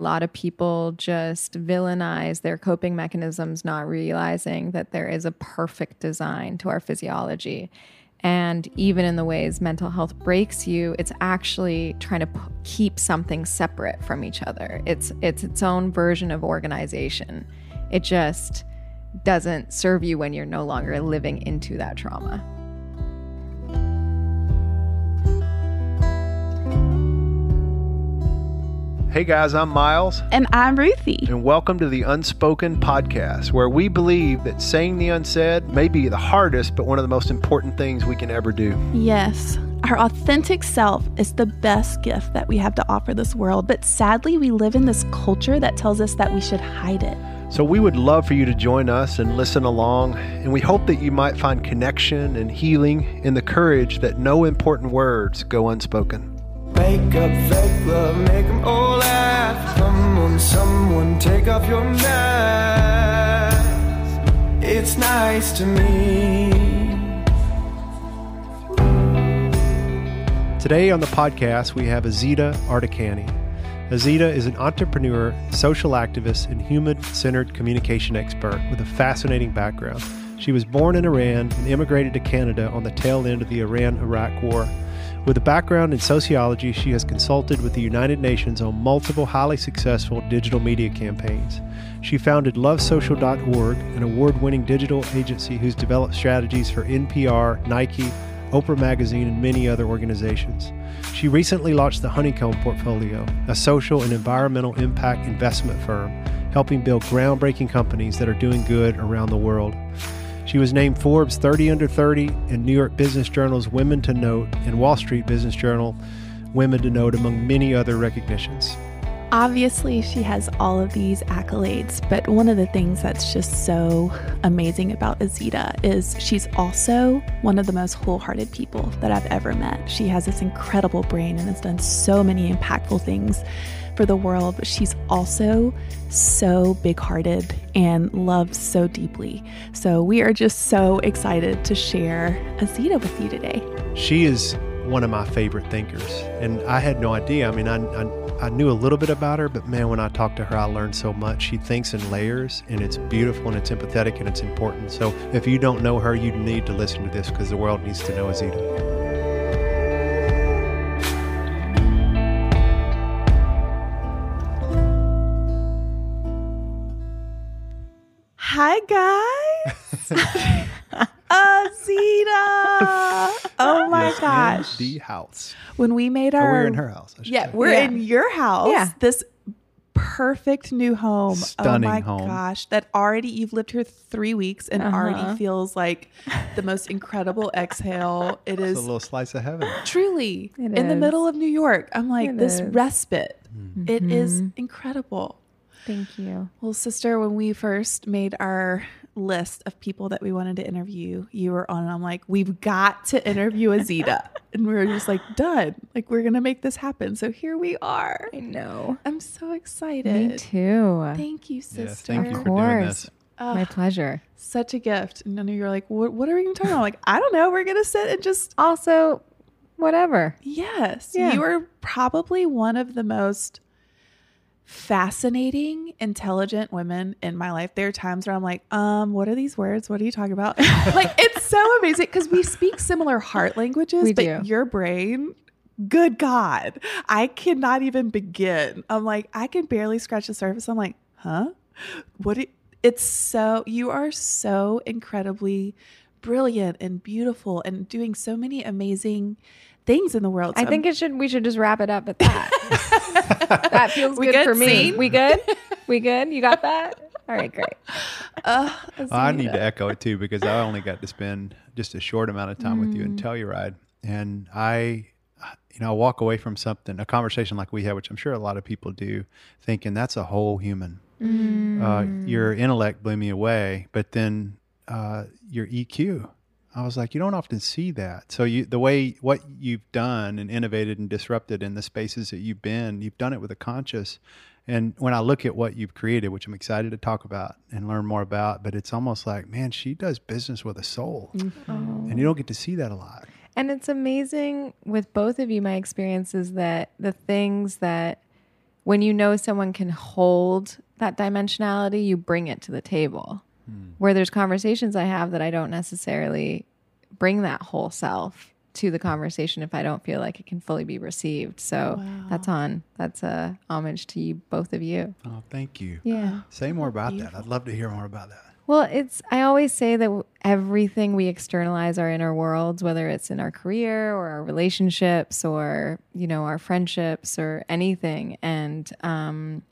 A lot of people just villainize their coping mechanisms, not realizing that there is a perfect design to our physiology. And even in the ways mental health breaks you, it's actually trying to p- keep something separate from each other. It's it's its own version of organization. It just doesn't serve you when you're no longer living into that trauma. Hey guys, I'm Miles. And I'm Ruthie. And welcome to the Unspoken Podcast, where we believe that saying the unsaid may be the hardest, but one of the most important things we can ever do. Yes. Our authentic self is the best gift that we have to offer this world, but sadly, we live in this culture that tells us that we should hide it. So, we would love for you to join us and listen along, and we hope that you might find connection and healing in the courage that no important words go unspoken. Make up fake love, make them all laugh. Come on, someone, take off your mask. It's nice to me. Today on the podcast, we have Azita Ardakani. Azita is an entrepreneur, social activist, and human centered communication expert with a fascinating background. She was born in Iran and immigrated to Canada on the tail end of the Iran Iraq War. With a background in sociology, she has consulted with the United Nations on multiple highly successful digital media campaigns. She founded lovesocial.org, an award winning digital agency who's developed strategies for NPR, Nike, Oprah Magazine, and many other organizations. She recently launched the Honeycomb Portfolio, a social and environmental impact investment firm, helping build groundbreaking companies that are doing good around the world. She was named Forbes 30 Under 30 and New York Business Journal's Women to Note and Wall Street Business Journal Women to Note, among many other recognitions. Obviously, she has all of these accolades, but one of the things that's just so amazing about Azita is she's also one of the most wholehearted people that I've ever met. She has this incredible brain and has done so many impactful things for the world, but she's also so big hearted and loves so deeply. So we are just so excited to share Azita with you today. She is one of my favorite thinkers, and I had no idea. I mean, I, I I knew a little bit about her, but man, when I talked to her, I learned so much. She thinks in layers, and it's beautiful, and it's empathetic, and it's important. So if you don't know her, you need to listen to this because the world needs to know Azita. Hi, guys. Azita. Oh my Yes, gosh. the house. When we made Oh, our we're in her house. I Yeah, say. we're Yeah. in your house. Yeah. This perfect new home. Stunning oh my home. gosh. That already you've lived here three weeks and Uh-huh. already feels like the most incredible exhale. It It's a little slice of heaven. truly It in the middle of New York. I'm like, It this is. respite. It is Mhm. incredible. Thank you. Well, sister, when we first made our list of people that we wanted to interview, you were on, and I'm like, we've got to interview Azita. and we were just like, done. Like, we're going to make this happen. So here we are. I know. I'm so excited. Me too. Thank you, sister. Yes, thank you Of for doing course. this. Oh, My pleasure. such a gift. And then you're like, what, what are we going to talk about? I'm like, I don't know. We're going to sit and just, Also, whatever. yes. Yeah. You are probably one of the most fascinating, intelligent women in my life. There are times where I'm like, um, what are these words? What are you talking about? like it's so amazing because we speak similar heart languages, We but do. your brain, good God, I cannot even begin. I'm like, I can barely scratch the surface. I'm like, huh? What? do- it's so you are so incredibly brilliant and beautiful and doing so many amazing things in the world. I think it should. We should just wrap it up at that. that feels good, good, for me. scene? We good? We good? You got that? All right, great. Uh, I need Azita. to echo it too because I only got to spend just a short amount of time with you in Telluride, and I, you know, I walk away from something, a conversation like we had, which I'm sure a lot of people do, thinking that's a whole human. Uh, your intellect blew me away, but then uh, your EQ. I was like, you don't often see that. So you, the way what you've done and innovated and disrupted in the spaces that you've been, you've done it with a conscious. And when I look at what you've created, which I'm excited to talk about and learn more about, but it's almost like, man, she does business with a soul, mm-hmm. and you don't get to see that a lot. And it's amazing with both of you. My experience is that the things that when you know someone can hold that dimensionality, you bring it to the table. Hmm. Where there's conversations I have that I don't necessarily bring that whole self to the conversation if I don't feel like it can fully be received. So that's on. That's a homage to you, both of you. Oh, thank you. Yeah. Say more about that. I'd love to hear more about that. Well, it's, I always say that everything we externalize our inner worlds, whether it's in our career or our relationships or, you know, our friendships or anything. And, um,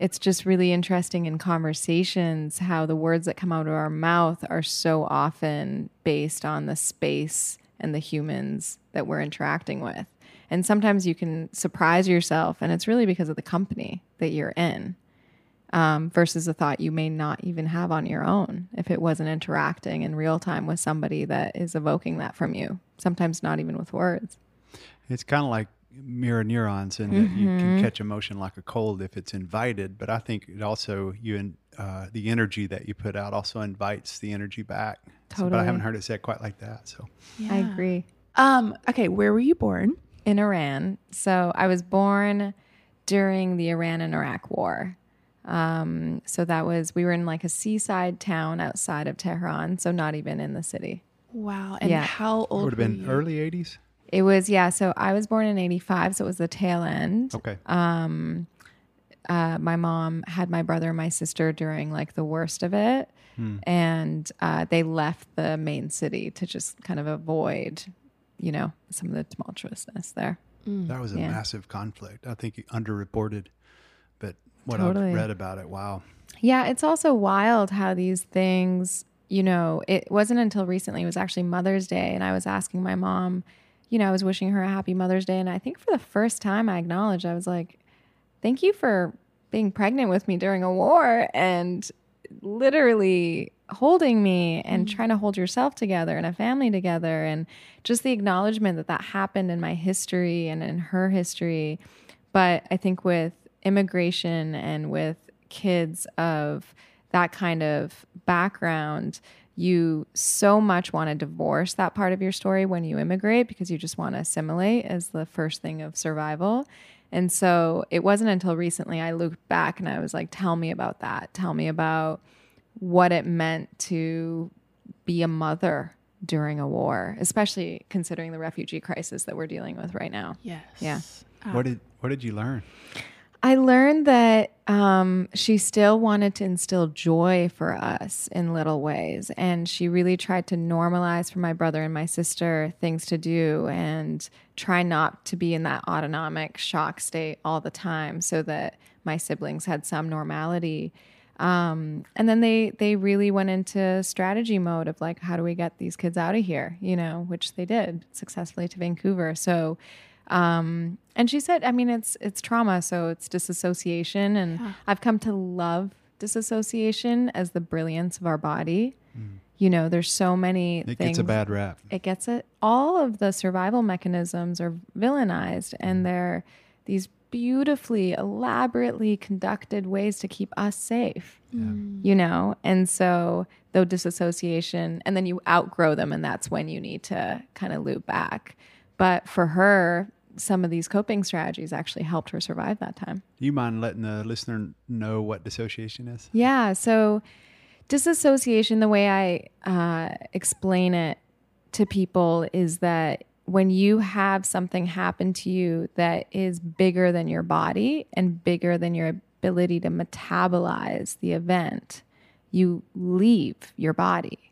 it's just really interesting in conversations how the words that come out of our mouth are so often based on the space and the humans that we're interacting with. And sometimes you can surprise yourself, and it's really because of the company that you're in um, versus a thought you may not even have on your own if it wasn't interacting in real time with somebody that is evoking that from you. Sometimes not even with words. It's kind of like mirror neurons in that you Mm-hmm. can catch emotion like a cold if it's invited. But I think it also you in, uh, the energy that you put out also invites the energy back. So, but I haven't heard it said quite like that. So I agree. Um, okay, where were you born? In Iran. So I was born during the Iran and Iraq War. Um, so that was, we were in like a seaside town outside of Tehran. So not even in the city. Wow. And Yeah. how old? it old would have been you? early '80s. It was, yeah. So I was born in 85. So it was the tail end. Okay. Um, uh, my mom had my brother and my sister during like the worst of it and uh, they left the main city to just kind of avoid you know some of the tumultuousness there that was a yeah. massive conflict. I think underreported, but what Totally. I've read about it, wow. yeah it's also wild how these things you know it wasn't until recently it was actually mother's day and i was asking my mom you know i was wishing her a happy mother's day and i think for the first time i acknowledged i was like thank you for being pregnant with me during a war and literally holding me and mm. trying to hold yourself together and a family together. And just the acknowledgement that that happened in my history and in her history. But i think with immigration and with kids of that kind of background you so much want to divorce that part of your story when you immigrate because you just want to assimilate as the first thing of survival and so it wasn't until recently I looked back and I was like, tell me about that. Tell me about what it meant to be a mother during a war, especially considering the refugee crisis that we're dealing with right now. Yes. Yeah. What did what did you learn? I learned that um, she still wanted to instill joy for us in little ways. And she really tried to normalize for my brother and my sister things to do and try not to be in that autonomic shock state all the time so that my siblings had some normality. Um, and then they they really went into strategy mode of like, how do we get these kids out of here? You know, which they did successfully to Vancouver. So um, and she said, I mean, it's it's trauma, so it's disassociation, and I've come to love disassociation as the brilliance of our body. You know, there's so many Mm. It things. gets a bad rap. It gets it. All of the survival mechanisms are villainized, Mm. and they're these beautifully, elaborately conducted ways to keep us safe. You know, and so though disassociation, and then you outgrow them, and that's when you need to kind of loop back. But for her, some of these coping strategies actually helped her survive that time. You mind letting the listener know what dissociation is? Yeah. So, disassociation, the way I uh, explain it to people is that when you have something happen to you that is bigger than your body and bigger than your ability to metabolize the event, you leave your body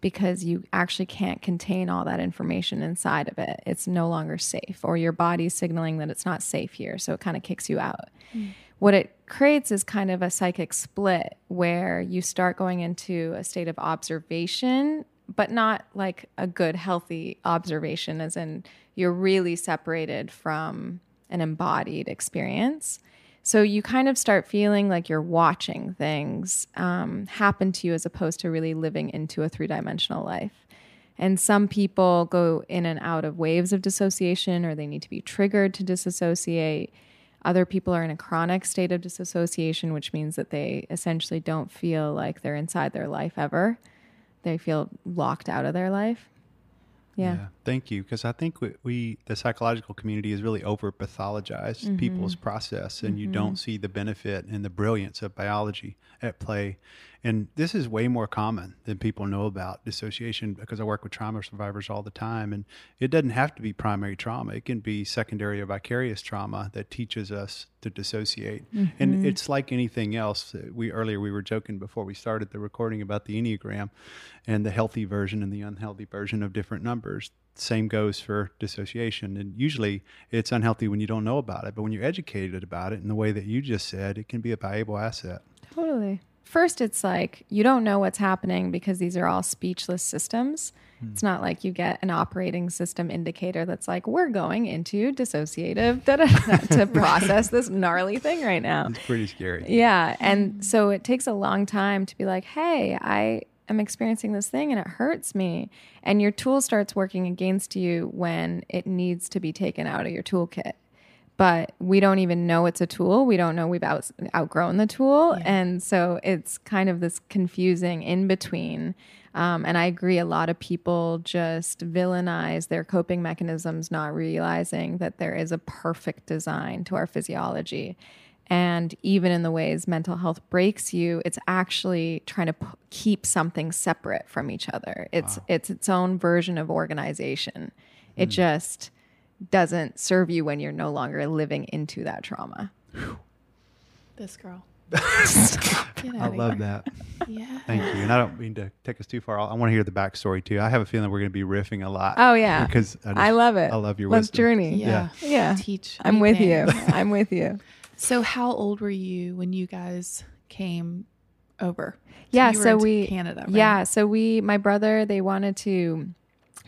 because you actually can't contain all that information inside of it. It's no longer safe, or your body's signaling that it's not safe here. So it kind of kicks you out. Hmm. What it creates is kind of a psychic split where you start going into a state of observation, but not like a good, healthy observation, as in you're really separated from an embodied experience. So you kind of start feeling like you're watching things um, happen to you as opposed to really living into a three dimensional life. And some people go in and out of waves of dissociation or they need to be triggered to disassociate. Other people are in a chronic state of disassociation, which means that they essentially don't feel like they're inside their life ever. They feel locked out of their life. Yeah. Thank you. Because I think we, we, the psychological community, is really over pathologized people's Mm-hmm. process, and you don't see the benefit and the brilliance of biology at play. And this is way more common than people know about dissociation because I work with trauma survivors all the time. And it doesn't have to be primary trauma, it can be secondary or vicarious trauma that teaches us to dissociate. And mm-hmm. it's like anything else. We earlier we were joking before we started the recording about the Enneagram and the healthy version and the unhealthy version of different numbers. Same goes for dissociation. And usually it's unhealthy when you don't know about it, but when you're educated about it in the way that you just said, it can be a valuable asset. Totally. First, it's like you don't know what's happening because these are all speechless systems. Hmm. It's not like you get an operating system indicator that's like, we're going into dissociative da, da, da, to process this gnarly thing right now. It's pretty scary. Yeah. And hmm. so it takes a long time to be like, hey, I am experiencing this thing and it hurts me. And your tool starts working against you when it needs to be taken out of your toolkit. But we don't even know it's a tool. We don't know we've out, outgrown the tool. And so it's kind of this confusing in between. Um, and I agree, a lot of people just villainize their coping mechanisms, not realizing that there is a perfect design to our physiology. And even in the ways mental health breaks you, it's actually trying to p- keep something separate from each other. It's it's its own version of organization. It just doesn't serve you when you're no longer living into that trauma. This girl. I love that. Yeah. Thank you. And I don't mean to take us too far. I want to hear the backstory too. I have a feeling we're going to be riffing a lot. Oh yeah, Because I, just- I love it. I love your Let's wisdom. journey. Yeah. Yeah. Teach. I'm with you. I'm with you. So, how old were you when you guys came over? Yeah, you were so into we Canada. Right? Yeah, so we my brother they wanted to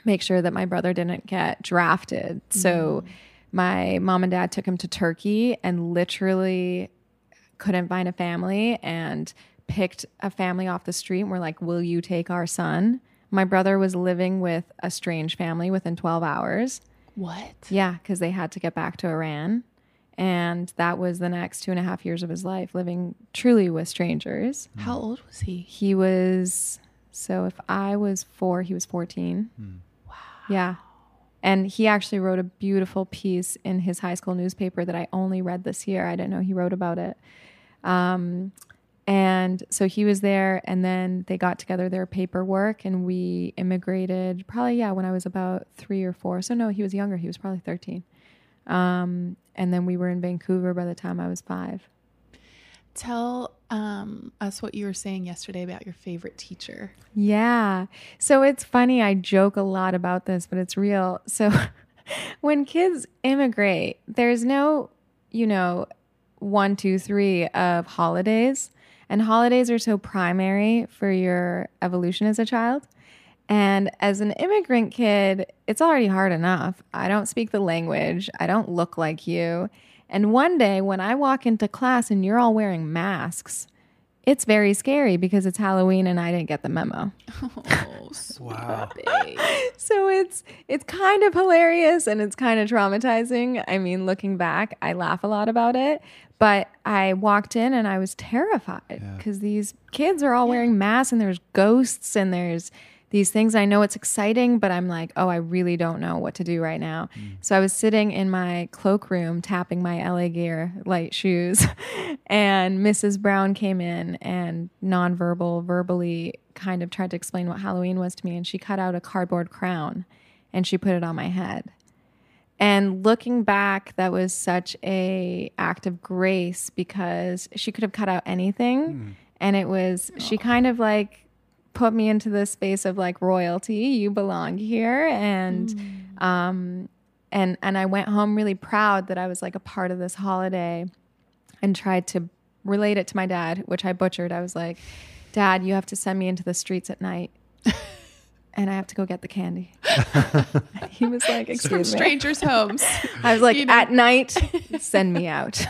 make sure that my brother didn't get drafted. So mm. my mom and dad took him to Turkey and literally couldn't find a family and picked a family off the street and were like, "Will you take our son?" My brother was living with a strange family within 12 hours. What? Yeah, because they had to get back to Iran. And that was the next two and a half years of his life, living truly with strangers. How old was he? He was, so if I was four, he was 14. Wow. Yeah. And he actually wrote a beautiful piece in his high school newspaper that I only read this year. I didn't know he wrote about it. Um, and so he was there, and then they got together their paperwork, and we immigrated probably, yeah, when I was about three or four. So, no, he was younger. He was probably 13. Um, and then we were in Vancouver by the time I was five. Tell um, us what you were saying yesterday about your favorite teacher. Yeah. So it's funny. I joke a lot about this, but it's real. So when kids immigrate, there's no, you know, one, two, three of holidays. And holidays are so primary for your evolution as a child. And as an immigrant kid, it's already hard enough. I don't speak the language, I don't look like you. And one day when I walk into class and you're all wearing masks, it's very scary because it's Halloween and I didn't get the memo. Oh, Wow. So it's it's kind of hilarious and it's kind of traumatizing. I mean, looking back, I laugh a lot about it, but I walked in and I was terrified because these kids are all wearing masks and there's ghosts and there's these things. I know it's exciting, but I'm like, oh, I really don't know what to do right now. Mm. So I was sitting in my cloakroom tapping my LA Gear light shoes, and Mrs. Brown came in and nonverbal, verbally kind of tried to explain what Halloween was to me. And she cut out a cardboard crown and she put it on my head. And looking back, that was such a act of grace because she could have cut out anything. Mm. And it was, she oh. kind of like put me into the space of like royalty. You belong here. And, um, and, and I went home really proud that I was like a part of this holiday and tried to relate it to my dad, which I butchered. I was like, Dad, you have to send me into the streets at night. And I have to go get the candy. he was like, From me." strangers' homes. I was like, You know. "At night, send me out."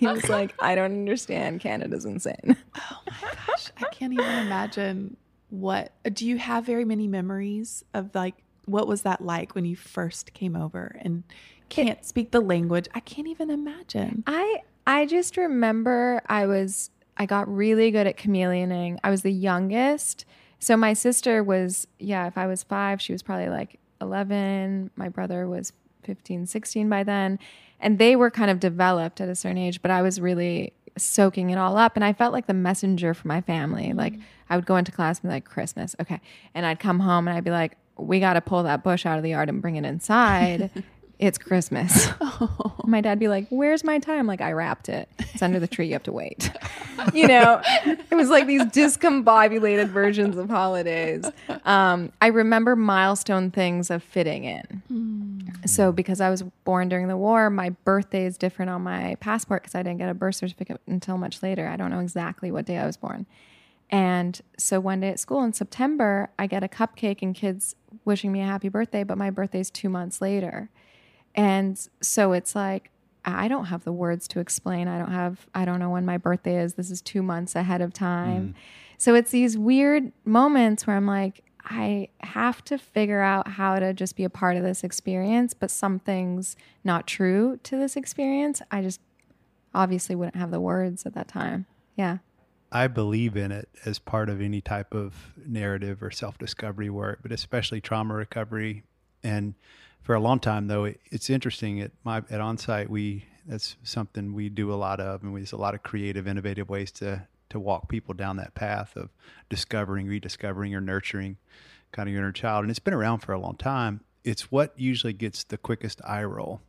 he was like, "I don't understand. Canada's insane." Oh my gosh, I can't even imagine what. Do you have very many memories of like what was that like when you first came over and can't speak the language? I can't even imagine. I I just remember I was I got really good at chameleoning. I was the youngest So my sister was, yeah, if I was five, she was probably like 11. My brother was 15, 16 by then. And they were kind of developed at a certain age, but I was really soaking it all up. And I felt like the messenger for my family. Like I would go into class and be like, Christmas, okay. And I'd come home and I'd be like, we got to pull that bush out of the yard and bring it inside. it's Christmas. My dad'd be like, Where's my time? Like, I wrapped it. It's under the tree. You have to wait. you know, it was like these discombobulated versions of holidays. Um, I remember milestone things of fitting in. So, because I was born during the war, my birthday is different on my passport because I didn't get a birth certificate until much later. I don't know exactly what day I was born. And so one day at school in September, I get a cupcake and kids wishing me a happy birthday, but my birthday's two months later. And so it's like, I don't have the words to explain. I don't have, I don't know when my birthday is. This is two months ahead of time. Mm. So it's these weird moments where I'm like, I have to figure out how to just be a part of this experience, but something's not true to this experience. I just obviously wouldn't have the words at that time. Yeah. I believe in it as part of any type of narrative or self discovery work, but especially trauma recovery. And for a long time, though, it, it's interesting at my at onsite we that's something we do a lot of, and we, there's a lot of creative, innovative ways to to walk people down that path of discovering, rediscovering, or nurturing kind of your inner child. And it's been around for a long time. It's what usually gets the quickest eye roll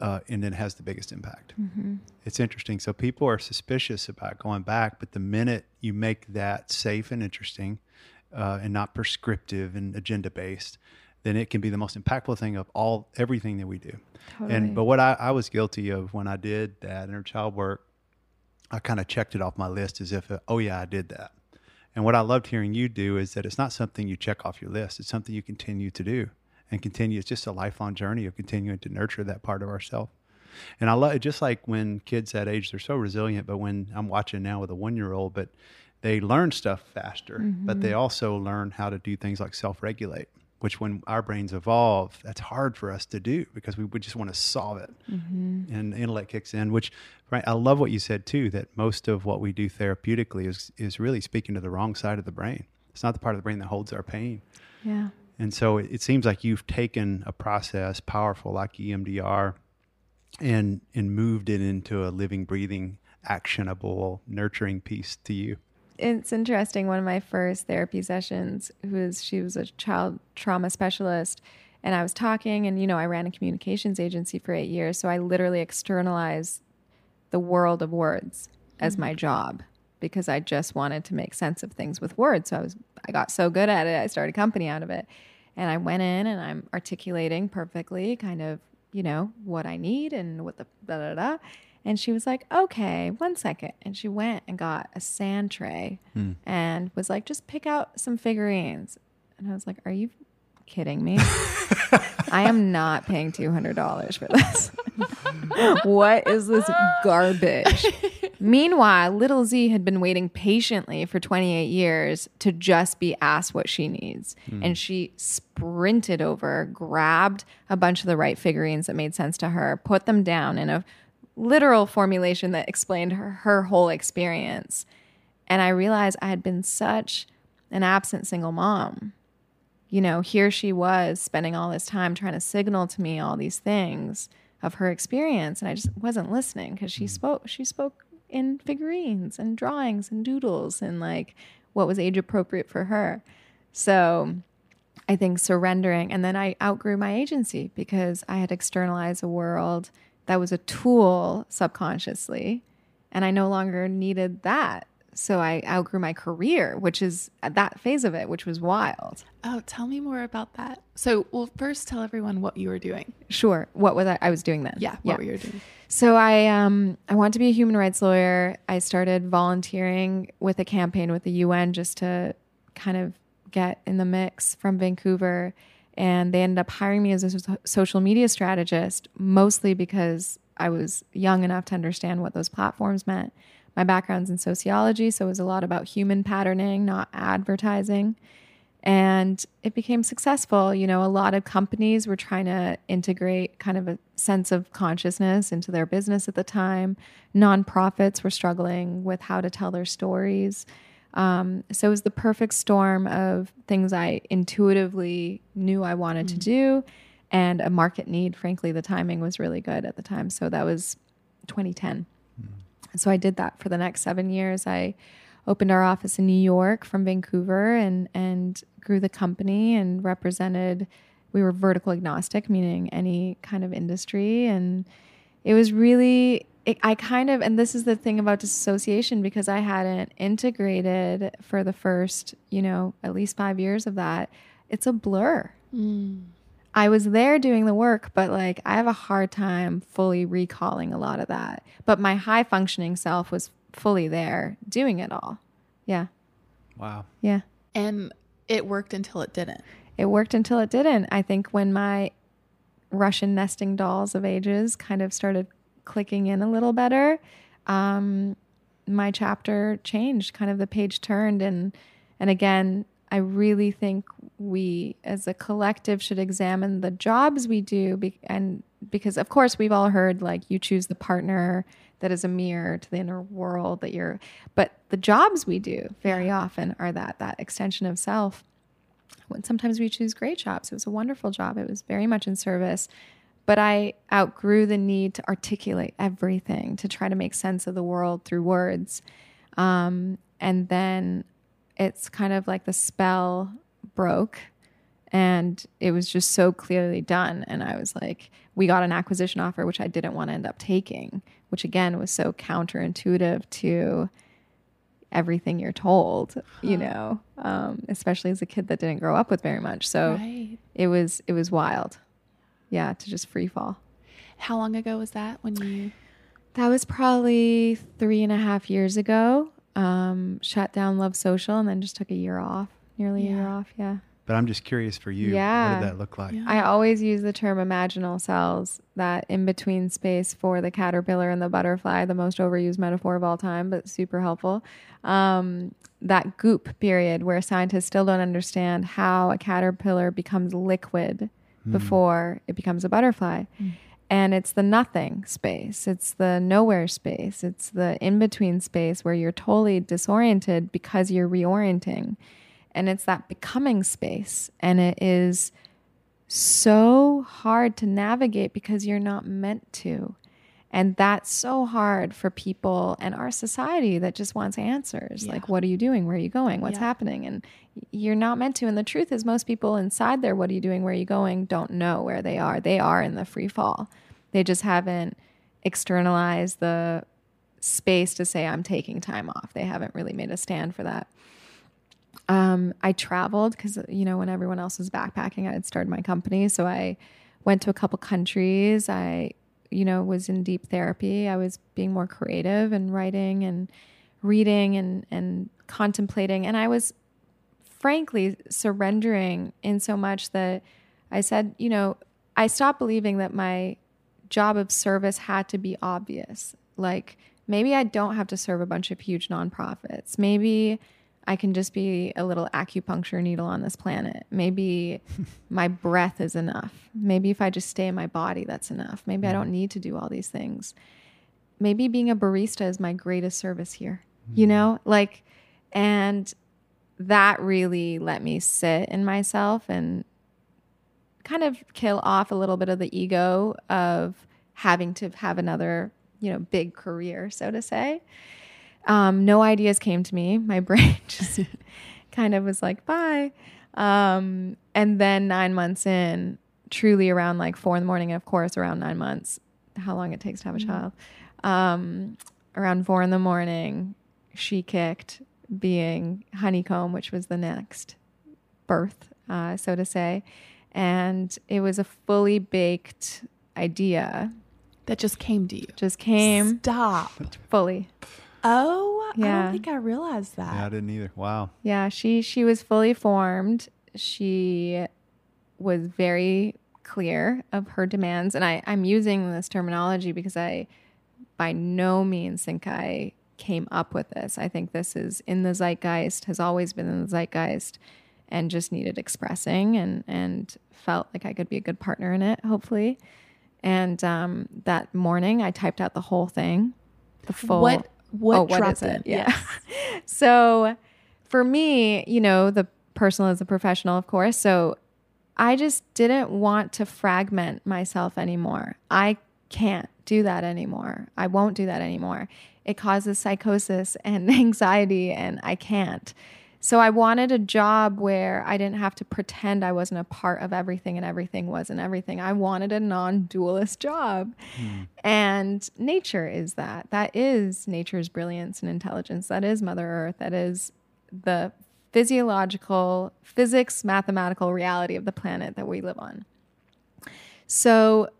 uh, and then has the biggest impact. It's interesting. So people are suspicious about going back, but the minute you make that safe and interesting uh, and not prescriptive and agenda based, then it can be the most impactful thing of all everything that we do. Totally. And but what I, I was guilty of when I did that inner child work, I kind of checked it off my list as if, uh, oh yeah, I did that. And what I loved hearing you do is that it's not something you check off your list. It's something you continue to do and continue. It's just a lifelong journey of continuing to nurture that part of ourselves. And I love it just like when kids that age, they're so resilient. But when I'm watching now with a one year old, but they learn stuff faster, but they also learn how to do things like self regulate, which when our brains evolve, that's hard for us to do because we would just want to solve it. Mm-hmm. And the intellect kicks in, which right, I love what you said too, that most of what we do therapeutically is, is really speaking to the wrong side of the brain. It's not the part of the brain that holds our pain. Yeah. And so it, it seems like you've taken a process powerful like EMDR and and moved it into a living, breathing, actionable, nurturing piece to you. It's interesting. One of my first therapy sessions, who was she was a child trauma specialist, and I was talking, and you know, I ran a communications agency for eight years, so I literally externalized the world of words as mm. my job because I just wanted to make sense of things with words. So I was I got so good at it, I started a company out of it. And I went in and I'm articulating perfectly kind of, you know, what I need and what the da da da. And she was like, okay, one second. And she went and got a sand tray hmm. and was like, just pick out some figurines. And I was like, are you kidding me? I am not paying $200 for this. what is this garbage? Meanwhile, little Z had been waiting patiently for 28 years to just be asked what she needs. Hmm. And she sprinted over, grabbed a bunch of the right figurines that made sense to her, put them down in a literal formulation that explained her, her whole experience. And I realized I had been such an absent single mom. You know, here she was spending all this time trying to signal to me all these things of her experience, and I just wasn't listening because she mm-hmm. spoke. She spoke in figurines and drawings and doodles and like what was age appropriate for her. So I think surrendering. And then I outgrew my agency because I had externalized a world that was a tool subconsciously. And I no longer needed that. So I outgrew my career, which is that phase of it, which was wild. Oh, tell me more about that. So, well, first tell everyone what you were doing. Sure. What was I, I was doing then? Yeah, what were you doing? So I um I wanted to be a human rights lawyer. I started volunteering with a campaign with the UN just to kind of get in the mix from Vancouver and they ended up hiring me as a social media strategist mostly because I was young enough to understand what those platforms meant. My background's in sociology, so it was a lot about human patterning, not advertising and it became successful. You know, a lot of companies were trying to integrate kind of a sense of consciousness into their business at the time. Nonprofits were struggling with how to tell their stories. Um, so it was the perfect storm of things I intuitively knew I wanted to do and a market need. Frankly, the timing was really good at the time. So that was 2010. So I did that for the next seven years. I opened our office in New York from Vancouver and and grew the company and represented. We were vertical agnostic, meaning any kind of industry, and it was really. It, I kind of, and this is the thing about disassociation because I hadn't integrated for the first, you know, at least five years of that. It's a blur. Mm. I was there doing the work, but like I have a hard time fully recalling a lot of that. But my high functioning self was fully there doing it all. Yeah. Wow. Yeah. And it worked until it didn't. It worked until it didn't. I think when my Russian nesting dolls of ages kind of started clicking in a little better, um, my chapter changed. Kind of the page turned, and and again, I really think we as a collective should examine the jobs we do, be, and because of course we've all heard like you choose the partner that is a mirror to the inner world that you're, but the jobs we do very often are that that extension of self when sometimes we choose great jobs. It was a wonderful job. It was very much in service. But I outgrew the need to articulate everything, to try to make sense of the world through words. Um, and then it's kind of like the spell broke and it was just so clearly done. And I was like, we got an acquisition offer, which I didn't want to end up taking, which again was so counterintuitive to everything you're told, you know, um, especially as a kid that didn't grow up with very much. So Right. it was it was wild, yeah, to just free fall. How long ago was that when you? That was probably three and a half years ago. Um, shut down Love Social and then just took a year off, nearly a year off. Yeah. But I'm just curious for you. Yeah. What did that look like? Yeah. I always use the term imaginal cells, that in between space for the caterpillar and the butterfly, the most overused metaphor of all time, but super helpful. Um, that goop period where scientists still don't understand how a caterpillar becomes liquid before it becomes a butterfly. And it's the nothing space, it's the nowhere space, it's the in between space where you're totally disoriented because you're reorienting. And it's that becoming space. And it is so hard to navigate because you're not meant to. And that's so hard for people and our society that just wants answers. Yeah. Like, what are you doing? Where are you going? What's Yeah. happening? And you're not meant to. And the truth is, most people inside there, what are you doing? Where are you going? Don't know where they are. They are in the free fall. They just haven't externalized the space to say, I'm taking time off. They haven't really made a stand for that um, I traveled because you know when everyone else was backpacking, I had started my company, so I went to a couple countries. I you know was in deep therapy. I was being more creative and writing and reading and and contemplating, and I was frankly surrendering in so much that I said, you know, I stopped believing that my job of service had to be obvious. Like maybe I don't have to serve a bunch of huge nonprofits. Maybe I can just be a little acupuncture needle on this planet. Maybe my breath is enough. Maybe if I just stay in my body, that's enough. Maybe I mm-hmm. don't need to do all these things. Maybe being a barista is my greatest service here, you mm. know? Like, and that really let me sit in myself and kind of kill off a little bit of the ego of having to have another, you know, big career, so to say. Um, no ideas came to me. My brain just kind of was like, bye. Um, and then nine months in, truly around like four in the morning, of course, around nine months, how long it takes to have a child, um, around four in the morning, she kicked, being honeycomb, which was the next birth, uh, so to say. And it was a fully baked idea, That just came to you. just came Stop. fully. Oh, I Yeah. don't think I realized that. Yeah, I didn't either. Wow. Yeah, she she was fully formed. She was very clear of her demands, and I I'm using this terminology because I by no means think I came up with this. I think this is in the zeitgeist, has always been in the zeitgeist, and just needed expressing, and and felt like I could be a good partner in it, hopefully. And um, that morning, I typed out the whole thing, the full. What what Oh, what dropped is it? it? Yeah. so for me, you know, the personal is the professional, of course. So I just didn't want to fragment myself anymore. I can't do that anymore. I won't do that anymore. It causes psychosis and anxiety, and I can't. So I wanted a job where I didn't have to pretend I wasn't a part of everything and everything wasn't everything. I wanted a non dualist job. Mm. And nature is that. That is nature's brilliance and intelligence. That is Mother Earth. That is the physiological, physics, mathematical reality of the planet that we live on. So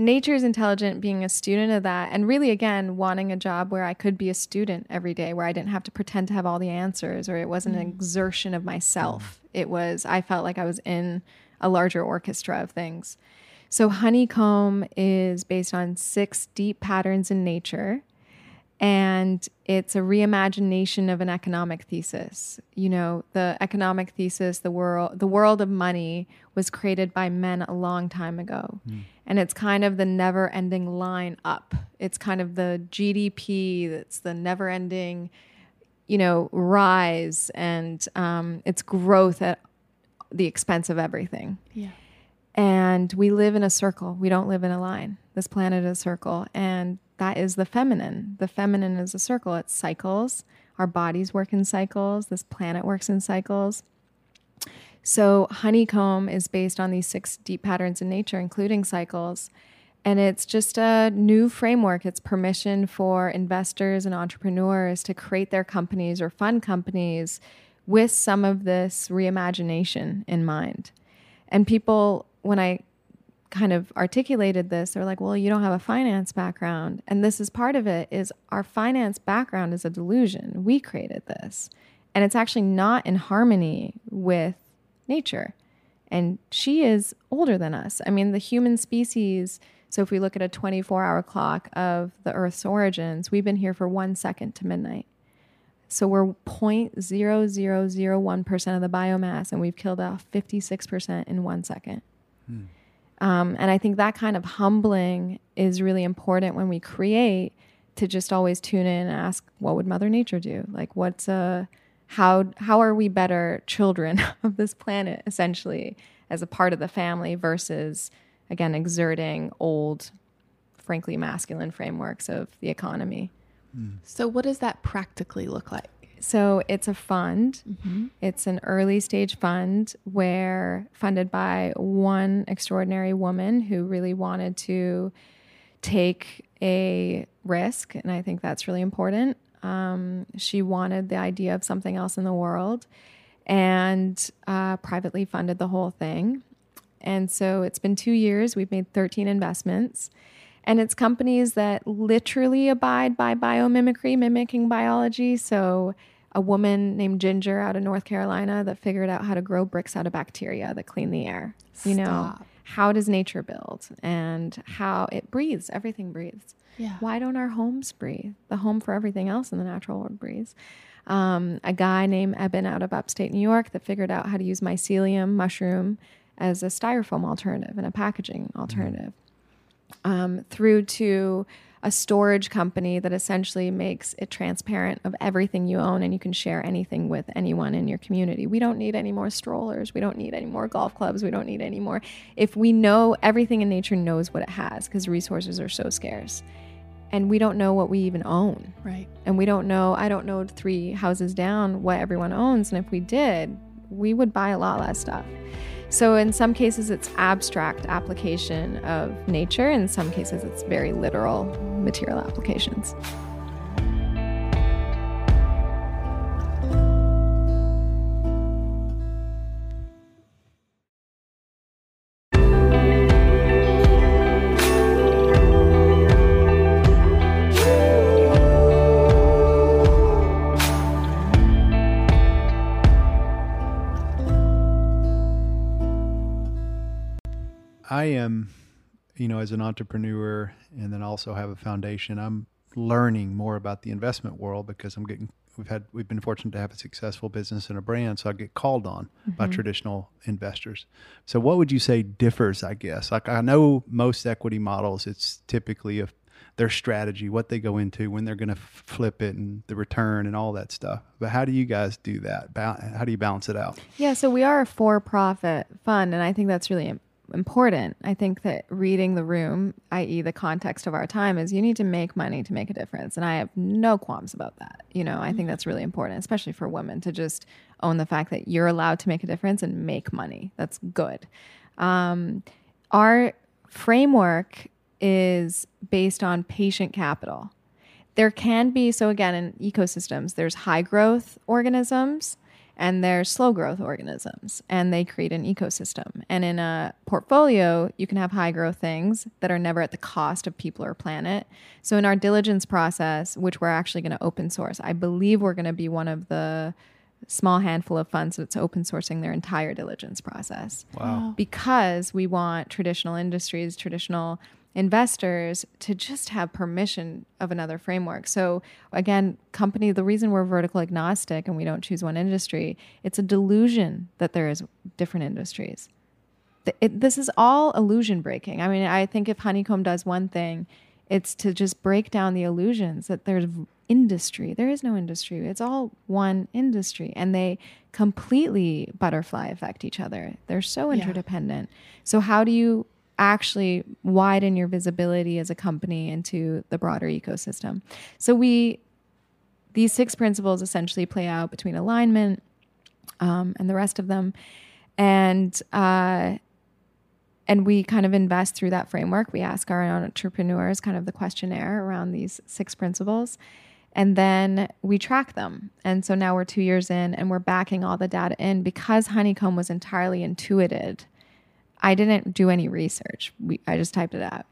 nature is intelligent, being a student of that, and really, again, wanting a job where I could be a student every day, where I didn't have to pretend to have all the answers, or it wasn't an mm. exertion of myself. It was, I felt like I was in a larger orchestra of things. So, Honeycomb is based on six deep patterns in nature and it's a reimagination of an economic thesis. You know, the economic thesis, the world, the world of money was created by men a long time ago, mm. and it's kind of the never-ending line up. It's kind of the GDP that's the never-ending, you know, rise and um, its growth at the expense of everything. Yeah. And we live in a circle. We don't live in a line. This planet is a circle, and that is the feminine. The feminine is a circle, it cycles. Our bodies work in cycles, this planet works in cycles. So, honeycomb is based on these six deep patterns in nature, including cycles. And it's just a new framework. It's permission for investors and entrepreneurs to create their companies or fund companies with some of this reimagination in mind. And people, when I kind of articulated this they're like well you don't have a finance background. And this is part of it is our finance background is a delusion. We created this. And it's actually not in harmony with nature. And she is older than us. I mean the human species so if we look at a 24 hour clock of the earth's origins we've been here for one second to midnight. So we're 0.0001% of the biomass and we've killed off 56% in one second. Hmm. Um, and I think that kind of humbling is really important when we create to just always tune in and ask, what would Mother Nature do? Like, what's a how how are we better children of this planet essentially as a part of the family versus again exerting old frankly masculine frameworks of the economy? So what does that practically look like so it's a fund. Mm-hmm. It's an early stage fund where funded by one extraordinary woman who really wanted to take a risk, and I think that's really important. Um, she wanted the idea of something else in the world, and uh, privately funded the whole thing. And so it's been two years. We've made 13 investments. And it's companies that literally abide by biomimicry, mimicking biology. So a woman named Ginger out of North Carolina that figured out how to grow bricks out of bacteria that clean the air. Stop. You know, how does nature build and how it breathes? Everything breathes. Yeah. Why don't our homes breathe? The home for everything else in the natural world breathes. Um, a guy named Eben out of upstate New York that figured out how to use mycelium mushroom as a styrofoam alternative and a packaging alternative. Mm. Um, through to a storage company that essentially makes it transparent of everything you own and you can share anything with anyone in your community. We don't need any more strollers. We don't need any more golf clubs. We don't need any more. If we know everything in nature knows what it has because resources are so scarce. And we don't know what we even own. Right. And we don't know, I don't know three houses down what everyone owns. And if we did, we would buy a lot less stuff. So, in some cases, it's abstract application of nature, in some cases, it's very literal material applications. Know, as an entrepreneur and then also have a foundation, I'm learning more about the investment world because I'm getting we've had we've been fortunate to have a successful business and a brand so i get called on mm-hmm. by traditional investors so what would you say differs i guess like i know most equity models it's typically a their strategy, what they go into, when they're going to flip it, and the return, and all that stuff. But how do you guys do that? How do you balance it out? Yeah, so we are a for-profit fund, and I think that's really important. I think that reading the room, i.e., the context of our time, is you need to make money to make a difference, and I have no qualms about that. You know, I think that's really important, especially for women, to just own the fact that you're allowed to make a difference and make money. That's good. Um, our framework is based on patient capital. There can be, so again, in ecosystems, there's high growth organisms and they're slow growth organisms, and they create an ecosystem. And in a portfolio, you can have high growth things that are never at the cost of people or planet. So in our diligence process, which we're actually going to open source, I believe we're going to be one of the small handful of funds that's open sourcing their entire diligence process Wow. because we want traditional industries, traditional investors to just have permission of another framework. So again, company the reason we're vertical agnostic and we don't choose one industry, it's a delusion that there is different industries. Th- it- this is all illusion breaking. I mean, I think if Honeycomb does one thing, it's to just break down the illusions that there's industry. There is no industry. It's all one industry and they completely butterfly affect each other. They're so Yeah. interdependent. So how do you actually widen your visibility as a company into the broader ecosystem? So we these six principles essentially play out between alignment um, and the rest of them, and uh, and we kind of invest through that framework. We ask our entrepreneurs kind of the questionnaire around these six principles, and then we track them. And so now we're two years in, and we're backing all the data in because Honeycomb was entirely intuited. I didn't do any research. We, I just typed it out.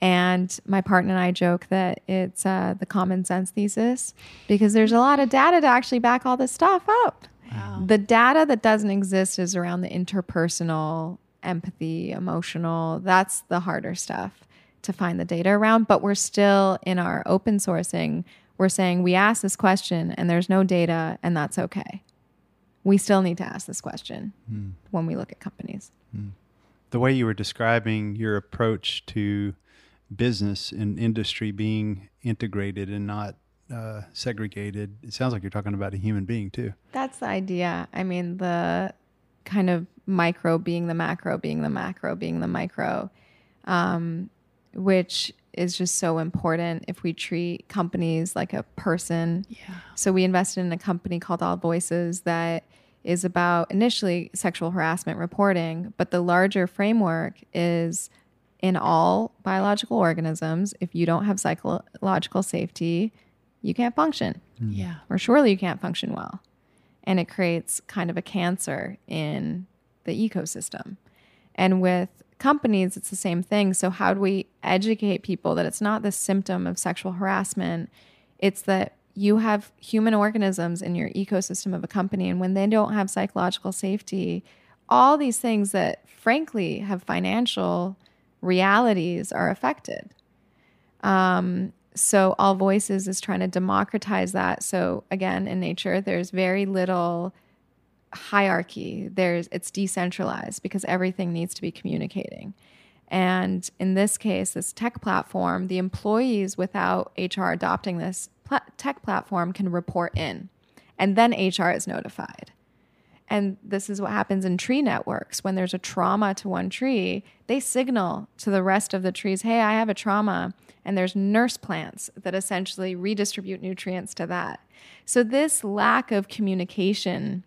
And my partner and I joke that it's uh, the common sense thesis because there's a lot of data to actually back all this stuff up. Wow. The data that doesn't exist is around the interpersonal, empathy, emotional. That's the harder stuff to find the data around. But we're still in our open sourcing, we're saying we ask this question and there's no data, and that's okay. We still need to ask this question when we look at companies. The way you were describing your approach to business and industry being integrated and not uh, segregated, it sounds like you're talking about a human being too. That's the idea. I mean, the kind of micro being the macro, being the macro, being the micro, um, which is just so important if we treat companies like a person. Yeah. So we invested in a company called All Voices that is about initially sexual harassment reporting, but the larger framework is in all biological organisms, if you don't have psychological safety, you can't function mm. Yeah. or surely you can't function well. And it creates kind of a cancer in the ecosystem. And with companies, it's the same thing. So, how do we educate people that it's not the symptom of sexual harassment? It's that you have human organisms in your ecosystem of a company, and when they don't have psychological safety, all these things that frankly have financial realities are affected. Um, so all voices is trying to democratize that. So again, in nature, there's very little hierarchy. There's it's decentralized because everything needs to be communicating. And in this case, this tech platform, the employees without HR adopting this pla- tech platform can report in, and then HR is notified. And this is what happens in tree networks. When there's a trauma to one tree, they signal to the rest of the trees, hey, I have a trauma. And there's nurse plants that essentially redistribute nutrients to that. So, this lack of communication,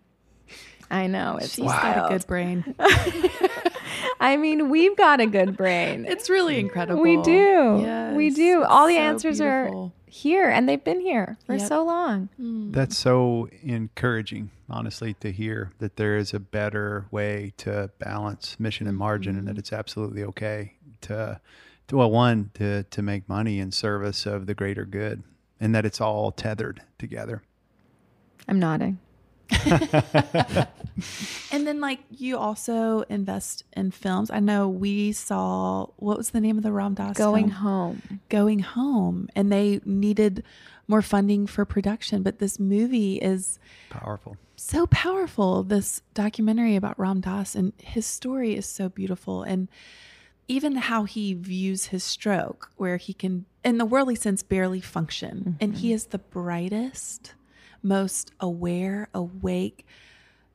I know it's She's got a good brain. I mean, we've got a good brain. It's really incredible. we do. we do. All the so answers beautiful. are here, and they've been here for Yep. so long. Mm. That's so encouraging, honestly, to hear that there is a better way to balance mission and margin, and that mm-hmm. it's absolutely okay to, to well, one to to make money in service of the greater good, and that it's all tethered together. I'm nodding. And then, like, you also invest in films. I know we saw what was the name of the Ram Dass Going film? home. Going Home, and they needed more funding for production. But this movie is Powerful. so powerful. This documentary about Ram Dass and his story is so beautiful. And even how he views his stroke, where he can, in the worldly sense, barely function. And he mm-hmm. is the brightest, most aware, awake,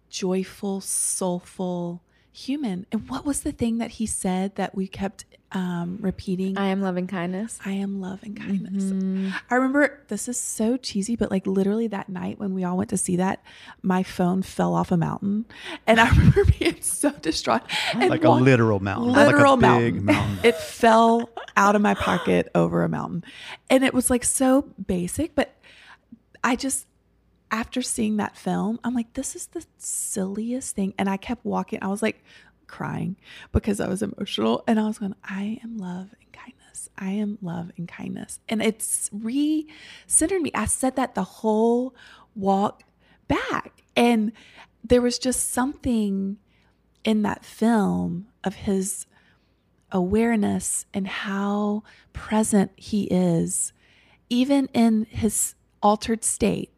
joyful, soulful human. And what was the thing that he said that we kept um, repeating? I am loving kindness. I am love and kindness. I remember this is so cheesy, but like literally that night when we all went to see that, my phone fell off a mountain, and I remember being so distraught. And Like a walk- literal mountain, like a literal big mountain. mountain. It fell out of my pocket over a mountain, and it was like so basic, but I just. After seeing that film, I'm like, this is the silliest thing. And I kept walking. I was like crying because I was emotional. And I was going, I am love and kindness. I am love and kindness. And it's re centered me. I said that the whole walk back. And there was just something in that film of his awareness and how present he is, even in his altered state.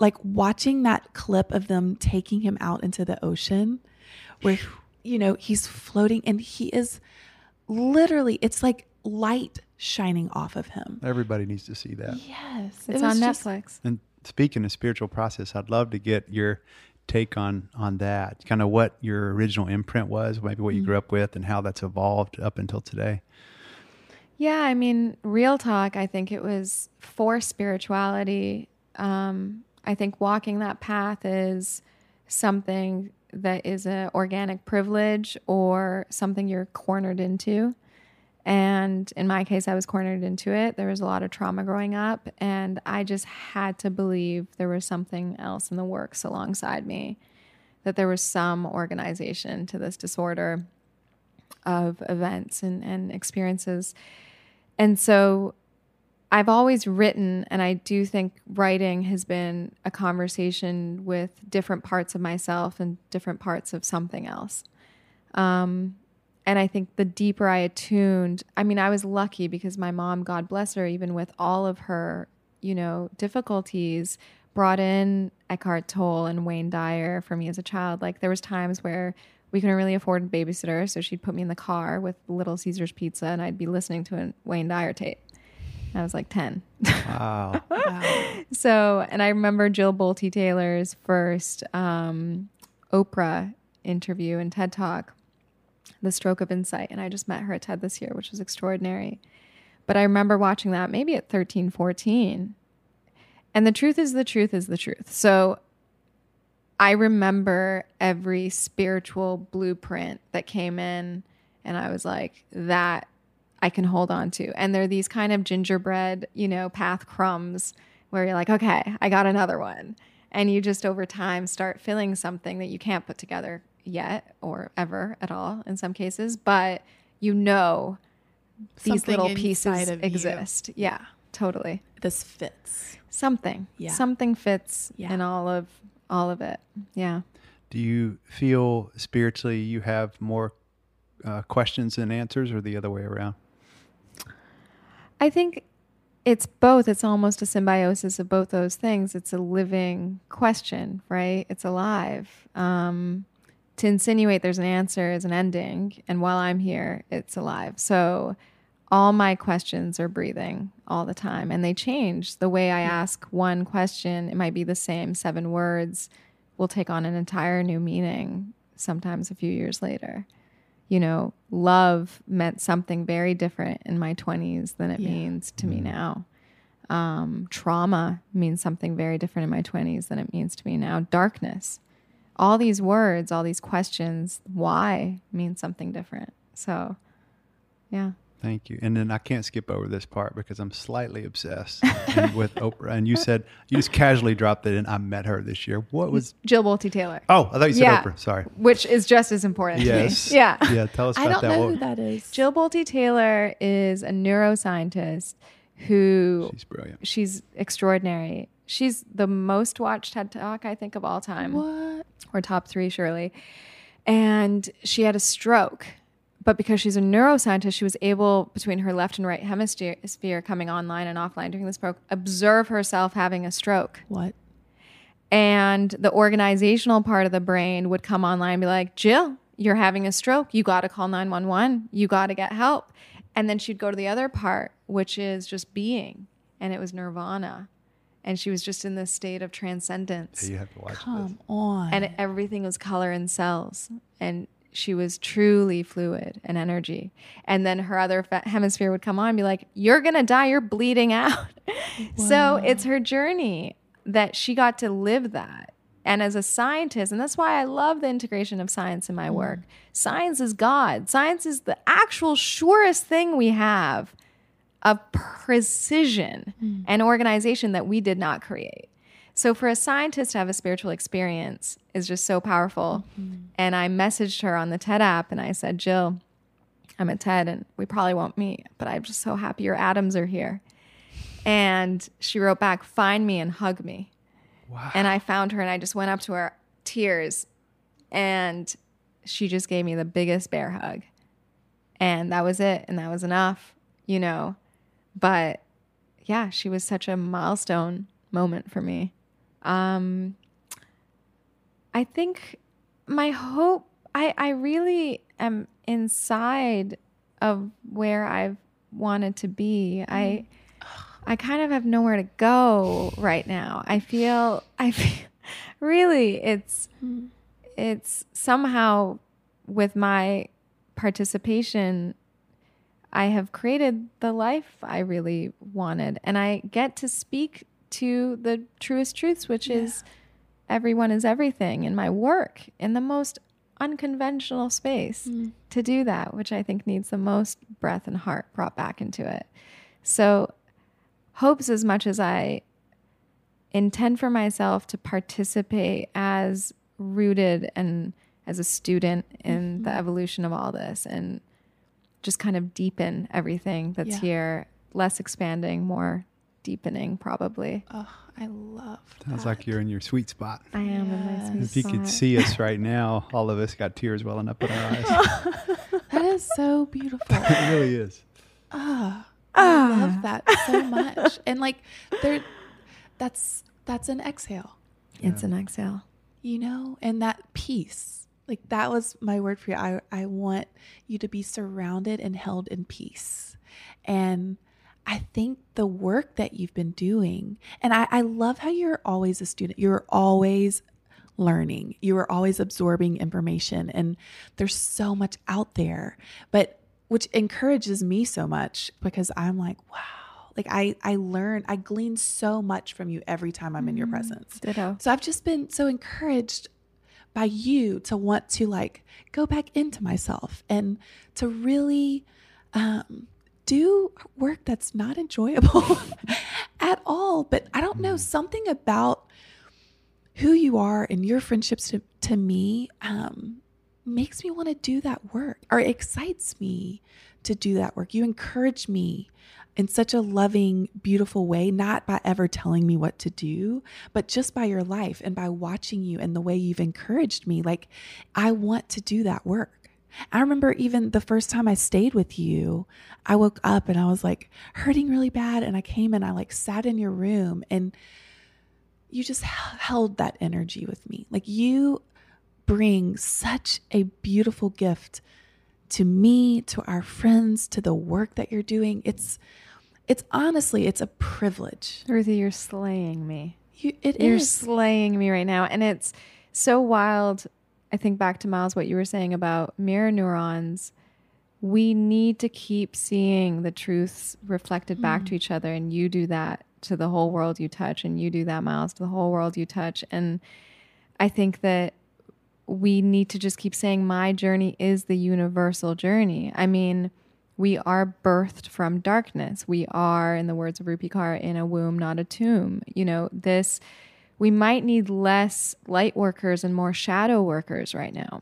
Like watching that clip of them taking him out into the ocean, where, you know, he's floating and he is literally, it's like light shining off of him. Everybody needs to see that. Yes. It's it on was just- Netflix. And speaking of spiritual process, I'd love to get your take on on that. Kind of what your original imprint was, maybe what you grew up with, and how that's evolved up until today. Yeah, I mean, real talk, I think it was for spirituality. Um, I think walking that path is something that is an organic privilege or something you're cornered into. And in my case, I was cornered into it. There was a lot of trauma growing up, and I just had to believe there was something else in the works alongside me, that there was some organization to this disorder of events and, and experiences. And so I've always written, and I do think writing has been a conversation with different parts of myself and different parts of something else. Um, and I think the deeper I attuned, I mean, I was lucky because my mom, God bless her, even with all of her, you know, difficulties, brought in Eckhart Tolle and Wayne Dyer for me as a child. Like there was times where we couldn't really afford a babysitter, so she'd put me in the car with Little Caesars pizza, and I'd be listening to a Wayne Dyer tape. I was like ten. Wow. So, and I remember Jill Bolte Taylor's first um, Oprah interview and TED Talk, The Stroke of Insight. And I just met her at TED this year, which was extraordinary. But I remember watching that maybe at 13, 14. And the truth is, the truth is the truth. So I remember every spiritual blueprint that came in, and I was like, that I can hold on to. And they're these kind of gingerbread, you know, path crumbs where you're like, okay, I got another one. And you just over time start filling something that you can't put together yet or ever at all in some cases, but you know these Something little pieces of you. exist. Yeah, totally. This fits. Something. Yeah. Something fits Yeah. in all of all of it. Yeah. Do you feel spiritually you have more uh, questions than answers, or the other way around? I think it's both. It's almost a symbiosis of both those things. It's a living question, right? It's alive. Um, to insinuate there's an answer is an ending, and while I'm here, it's alive. So all my questions are breathing all the time, and they change. The way I ask one question, it might be the same seven words, will take on an entire new meaning sometimes a few years later you know, love meant something very different in my 20s than it Yeah. means to me now. Um, trauma means something very different in my 20s than it means to me now. Darkness, all these words, all these questions, why mean something different. So, yeah. Thank you. And then I can't skip over this part because I'm slightly obsessed with Oprah. And you said you just casually dropped it in. I met her this year. What was? Jill Bolte Taylor, Oh, I thought you said Yeah. Oprah. Sorry. which is just as important Yes. to me. Yeah. Yeah. Tell us I about don't that. know What- who that is. Jill Bolte Taylor is a neuroscientist who She's brilliant. she's extraordinary. She's the most watched TED Talk, I think, of all time. What? Or top three, surely. And she had a stroke. But because she's a neuroscientist, she was able, between her left and right hemisphere coming online and offline during this stroke, observe herself having a stroke. What? And the organizational part of the brain would come online and be like, Jill, you're having a stroke. You got to call 911. You got to get help. And then she'd go to the other part, which is just being. And it was nirvana. And she was just in this state of transcendence. Yeah, you have to watch this. Come on. And everything was color and cells. And she was truly fluid and energy. And then her other hemisphere would come on and be like, You're going to die. You're bleeding out. so it's her journey that she got to live that. And as a scientist, and that's why I love the integration of science in my mm. work. Science is God. Science is the actual surest thing we have of precision mm. and organization that we did not create. So for a scientist to have a spiritual experience is just so powerful. Mm-hmm. And I messaged her on the TED app and I said, Jill, I'm at TED and we probably won't meet, but I'm just so happy your atoms are here. And she wrote back, find me and hug me. Wow. And I found her and I just went up to her, tears, and she just gave me the biggest bear hug. And that was it. And that was enough, you know. But yeah, she was such a milestone moment for me. Um, I think my hope, I, I really am inside of where I've wanted to be. I I kind of have nowhere to go right now. I feel I feel really it's it's somehow with my participation I have created the life I really wanted and I get to speak to the truest truths which is everyone is everything in my work in the most unconventional space mm. to do that which I think needs the most breath and heart brought back into it. So hopes as much as I intend for myself to participate as rooted and as a student in the mm-hmm. evolution of all this and just kind of deepen everything that's Yeah. here, less expanding, more deepening, probably. oh, I love Sounds that. like you're in your sweet spot. I am in my sweet spot. If you could see us right now, all of us got tears welling up in our eyes. That is so beautiful. it really is. Ah, I love that so much. And like there that's that's an exhale, It's an exhale. you know, and that peace. Like that was my word for you. I, I want you to be surrounded and held in peace. And I think the work that you've been doing, and I, I love how you're always a student. You're always learning. You are always absorbing information and there's so much out there. But which encourages me so much because I'm like, wow. Like I I learn, I glean so much from you every time I'm in your presence. Ditto. So I've just been so encouraged by you to want to like go back into myself and to really um, do work that's not enjoyable at all. But I don't know, something about who you are and your friendships to, to me um, makes me want to do that work or excites me to do that work. You encourage me in such a loving, beautiful way, not by ever telling me what to do, but just by your life and by watching you and the way you've encouraged me. Like, I want to do that work. I remember even the first time I stayed with you, I woke up and I was like hurting really bad. And I came and I like sat in your room and you just held that energy with me. Like, you bring such a beautiful gift to me, to our friends, to the work that you're doing. It's, it's honestly, it's a privilege. Ruthie, you're slaying me. You, it You're is. slaying me right now. And it's so wild. I think back to Miles, what you were saying about mirror neurons. We need to keep seeing the truths reflected back to hmm. each other. And you do that to the whole world you touch. And you do that, Miles, to the whole world you touch. And I think that we need to just keep saying, my journey is the universal journey. I mean, we are birthed from darkness. We are, in the words of Rupi Kaur, in a womb, not a tomb. You know, this, we might need less light workers and more shadow workers right now.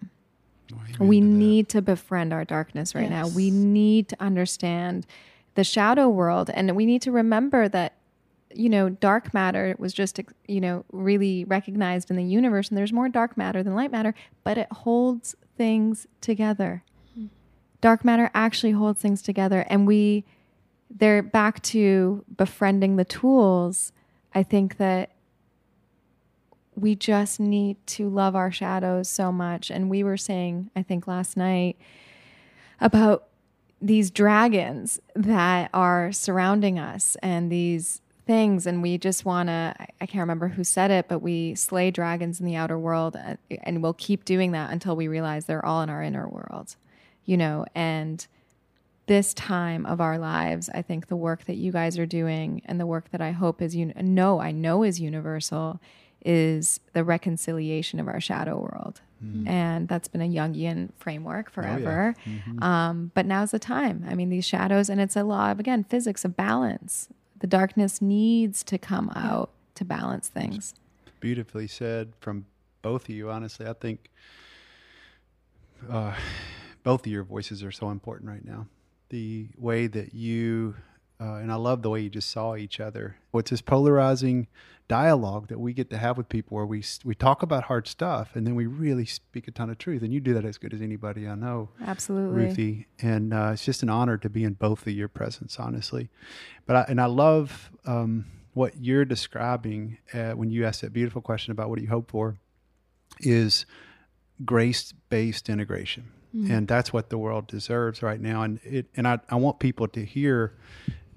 We need to befriend our darkness right now. We need to understand the shadow world. And we need to remember that, you know, dark matter was just, you know, really recognized in the universe. And there's more dark matter than light matter, but it holds things together. Hmm. Dark matter actually holds things together. And we, they're back to befriending the tools. I think that we just need to love our shadows so much. And we were saying, I think last night, about these dragons that are surrounding us and these things and we just want to i can't remember who said it but we slay dragons in the outer world and, and we'll keep doing that until we realize they're all in our inner world you know and this time of our lives i think the work that you guys are doing and the work that i hope is you know i know is universal is the reconciliation of our shadow world. And that's been a jungian framework forever. Um, but now's the time. I mean these shadows and it's a law of again physics of balance. The darkness needs to come out to balance things. Beautifully said from both of you. Honestly, I think uh, both of your voices are so important right now. The way that you uh, and I love the way you just saw each other. What's this polarizing dialogue that we get to have with people, where we we talk about hard stuff and then we really speak a ton of truth, and you do that as good as anybody I know. absolutely Ruthie, and uh, it's just an honor to be in both of your presence, honestly. But I, and I love um, what you're describing uh, when you asked that beautiful question about what do you hope for, is grace-based integration, and that's what the world deserves right now. And it and I, I want people to hear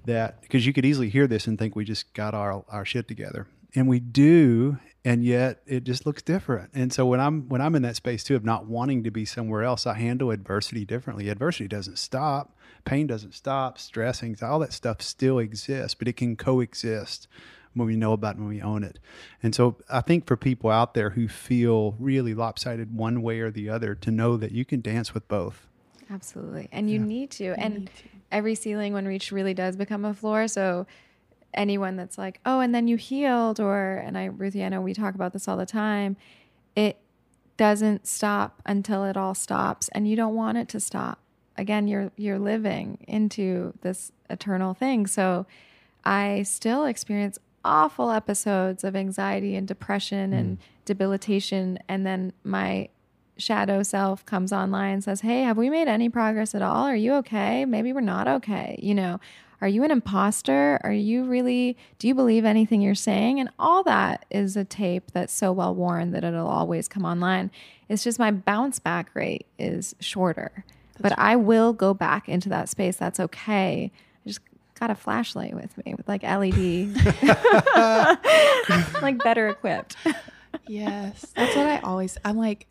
that because you could easily hear this and think we just got our our shit together, and we do. And yet, it just looks different. And so when I'm when I'm in that space too of not wanting to be somewhere else, I handle adversity differently. Adversity doesn't stop, pain doesn't stop, stress, anxiety, all that stuff still exists, but it can coexist when we know about it, when we own it. And so I think for people out there who feel really lopsided one way or the other, to know that you can dance with both. Absolutely. And you need to. and every ceiling when reached really does become a floor. So anyone that's like, oh, and then you healed, or, and I, Ruthie, I know we talk about this all the time, it doesn't stop until it all stops. And you don't want it to stop. Again, you're, you're living into this eternal thing. So I still experience awful episodes of anxiety and depression and debilitation. And then my shadow self comes online and says, Hey, have we made any progress at all? Are you okay? Maybe we're not okay. You know, are you an imposter? Are you really, do you believe anything you're saying? And all that is a tape that's so well worn that it'll always come online. It's just my bounce back rate is shorter. but I will go back into that space. That's okay. I just got a flashlight with me with like LED, like better equipped. Yes. That's what I always I'm like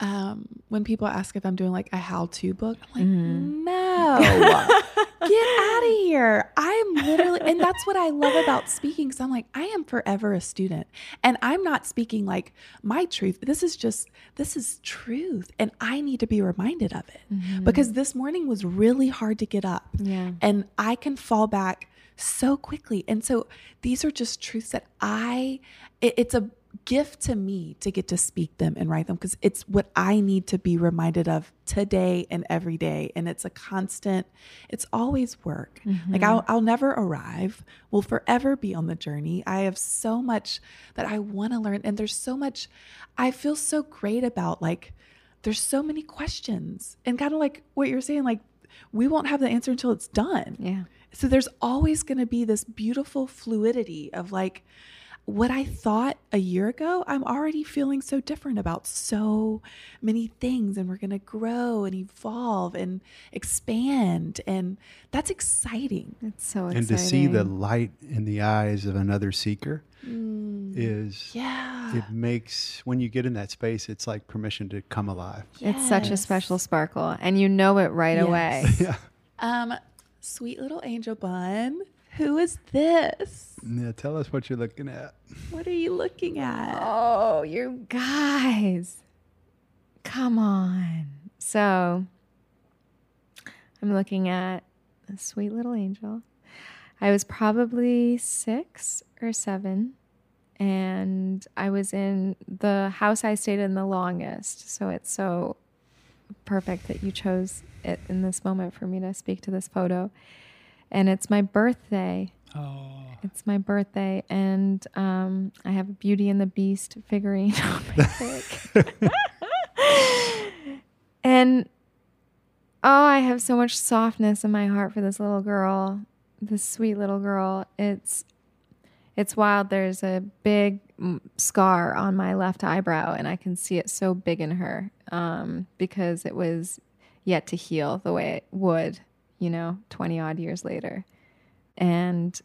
um when people ask if I'm doing like a how-to book, I'm like, no. Get out of here. I'm literally and that's what I love about speaking cuz I'm like I am forever a student. And I'm not speaking like my truth. This is just this is truth and I need to be reminded of it. Because this morning was really hard to get up. Yeah. And I can fall back so quickly. And so these are just truths that I, it- it's a gift to me to get to speak them and write them because it's what I need to be reminded of today and every day. And it's a constant, it's always work. Mm-hmm. Like I'll, I'll never arrive. We'll forever be on the journey. I have so much that I want to learn. And there's so much, I feel so great about like, there's so many questions and kind of like what you're saying, like, we won't have the answer until it's done. Yeah. So there's always going to be this beautiful fluidity of like what I thought a year ago, I'm already feeling so different about so many things. And we're going to grow and evolve and expand. And that's exciting. It's so exciting. And to see the light in the eyes of another seeker is Yeah. it makes when you get in that space, it's like permission to come alive. It's such a special sparkle, and you know it right Yes. away. Yeah. Um, sweet little angel bun. Who is this? Yeah. Tell us what you're looking at. What are you looking at? Oh, you guys. Come on. So I'm looking at a sweet little angel. I was probably six or seven, and I was in the house I stayed in the longest. So it's so perfect that you chose it in this moment for me to speak to this photo. And it's my birthday. Oh. It's my birthday, and um, I have a Beauty and the Beast figurine on my pick. and oh, I have so much softness in my heart for this little girl, this sweet little girl. It's It's wild. There's a big mm, scar on my left eyebrow, and I can see it so big in her um, because it was yet to heal the way it would, you know, 20 odd years later. And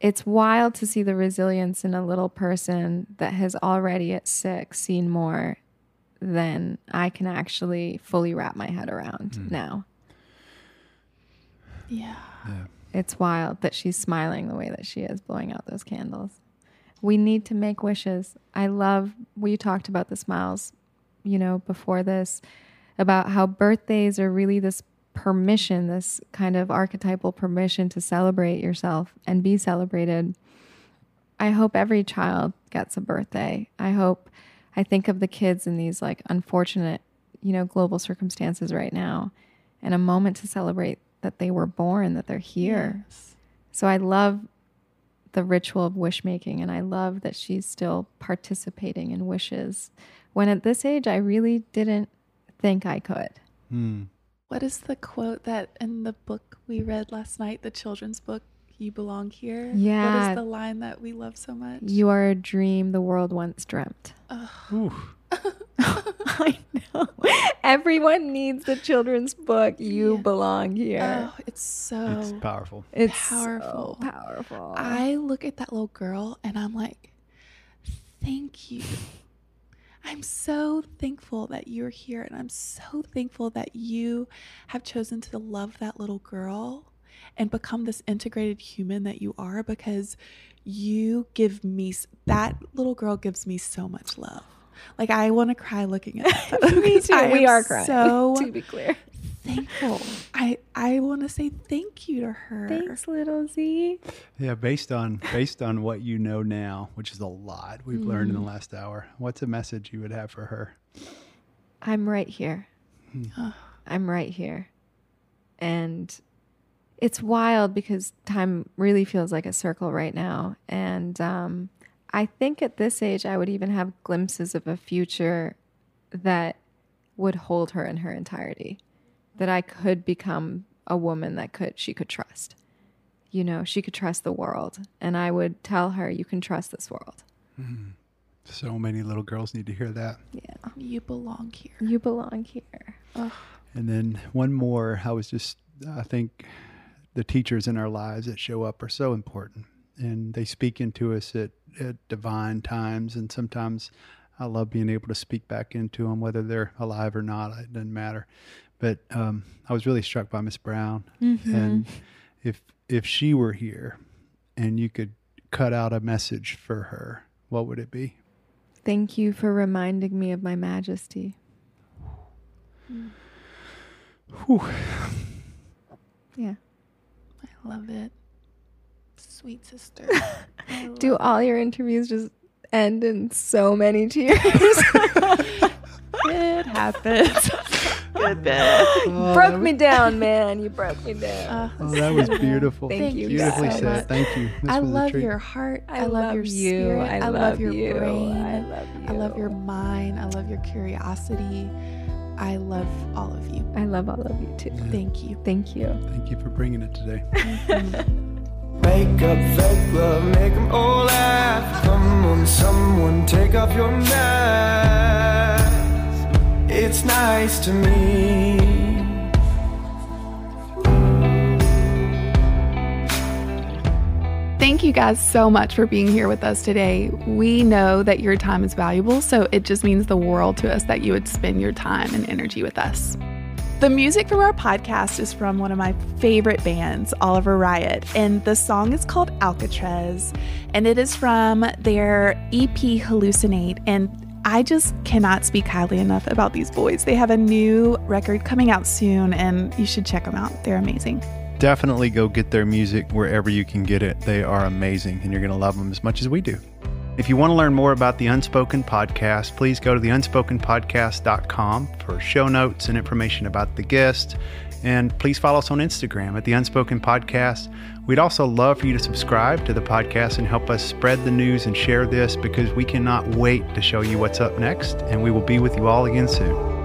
it's wild to see the resilience in a little person that has already at six seen more than I can actually fully wrap my head around hmm. now. Yeah. Yeah. It's wild that she's smiling the way that she is, blowing out those candles. We need to make wishes. I love, we talked about the smiles, you know, before this, about how birthdays are really this permission, this kind of archetypal permission to celebrate yourself and be celebrated. I hope every child gets a birthday. I hope, I think of the kids in these like unfortunate, you know, global circumstances right now and a moment to celebrate that they were born, that they're here. Yes. So I love the ritual of wish making and I love that she's still participating in wishes when at this age I really didn't think I could. Hmm. What is the quote that in the book we read last night, the children's book, You Belong Here? Yeah. is the line that we love so much? You are a dream the world once dreamt. Ooh. I know. Everyone needs the children's book. You Yeah. belong here. Oh, it's so It's powerful. it's powerful. So powerful. I look at that little girl and I'm like, thank you. I'm so thankful that you're here. And I'm so thankful that you have chosen to love that little girl and become this integrated human that you are because you give me, that little girl gives me so much love. Like, I want to cry looking at that. Me too. I We are crying. So to be clear. Thankful. I, I want to say thank you to her. Thanks, little Z. Yeah, based on based on what you know now, which is a lot we've learned in the last hour. What's a message you would have for her? I'm right here. I'm right here. And it's wild because time really feels like a circle right now. And um, I think at this age, I would even have glimpses of a future that would hold her in her entirety, that I could become a woman that could she could trust. You know, she could trust the world, and I would tell her, "You can trust this world. Mm-hmm. So many little girls need to hear that. Yeah, You belong here. you belong here." And then one more, I was just, I think the teachers in our lives that show up are so important and they speak into us at, at divine times. And sometimes I love being able to speak back into them, whether they're alive or not, it doesn't matter. But um, I was really struck by Miss Brown. And if, if she were here and you could cut out a message for her, what would it be? Thank you for reminding me of my majesty. Whew. Yeah. I love it. Sweet sister. Do all your interviews just end in so many tears? it happens. Good bit. broke me down, man. You broke me down. Uh, oh, that was beautiful. Thank you Beautifully guys. said. Thank you. This I was a love treat. your heart. I, I love, love your you. spirit. I I, love, love your you. brain. I love I love your mind. I love your curiosity. I love all of you. I love all of you too. Thank you. Thank you. Thank you for bringing it today. Make up fake love, make them all laugh. Come on, someone, take off your mask. It's nice to me. Thank you guys so much for being here with us today. We know that your time is valuable, so it just means the world to us that you would spend your time and energy with us. The music from our podcast is from one of my favorite bands, Oliver Riot, and the song is called Alcatraz, and it is from their EP Hallucinate. And I just cannot speak highly enough about these boys. They have a new record coming out soon, and you should check them out. They're amazing. Definitely go get their music wherever you can get it. They are amazing, and you're going to love them as much as we do. If you want to learn more about the Unspoken Podcast, please go to theunspokenpodcast.com for show notes and information about the guest. And please follow us on Instagram at The Unspoken Podcast. We'd also love for you to subscribe to the podcast and help us spread the news and share this because we cannot wait to show you what's up next. And we will be with you all again soon.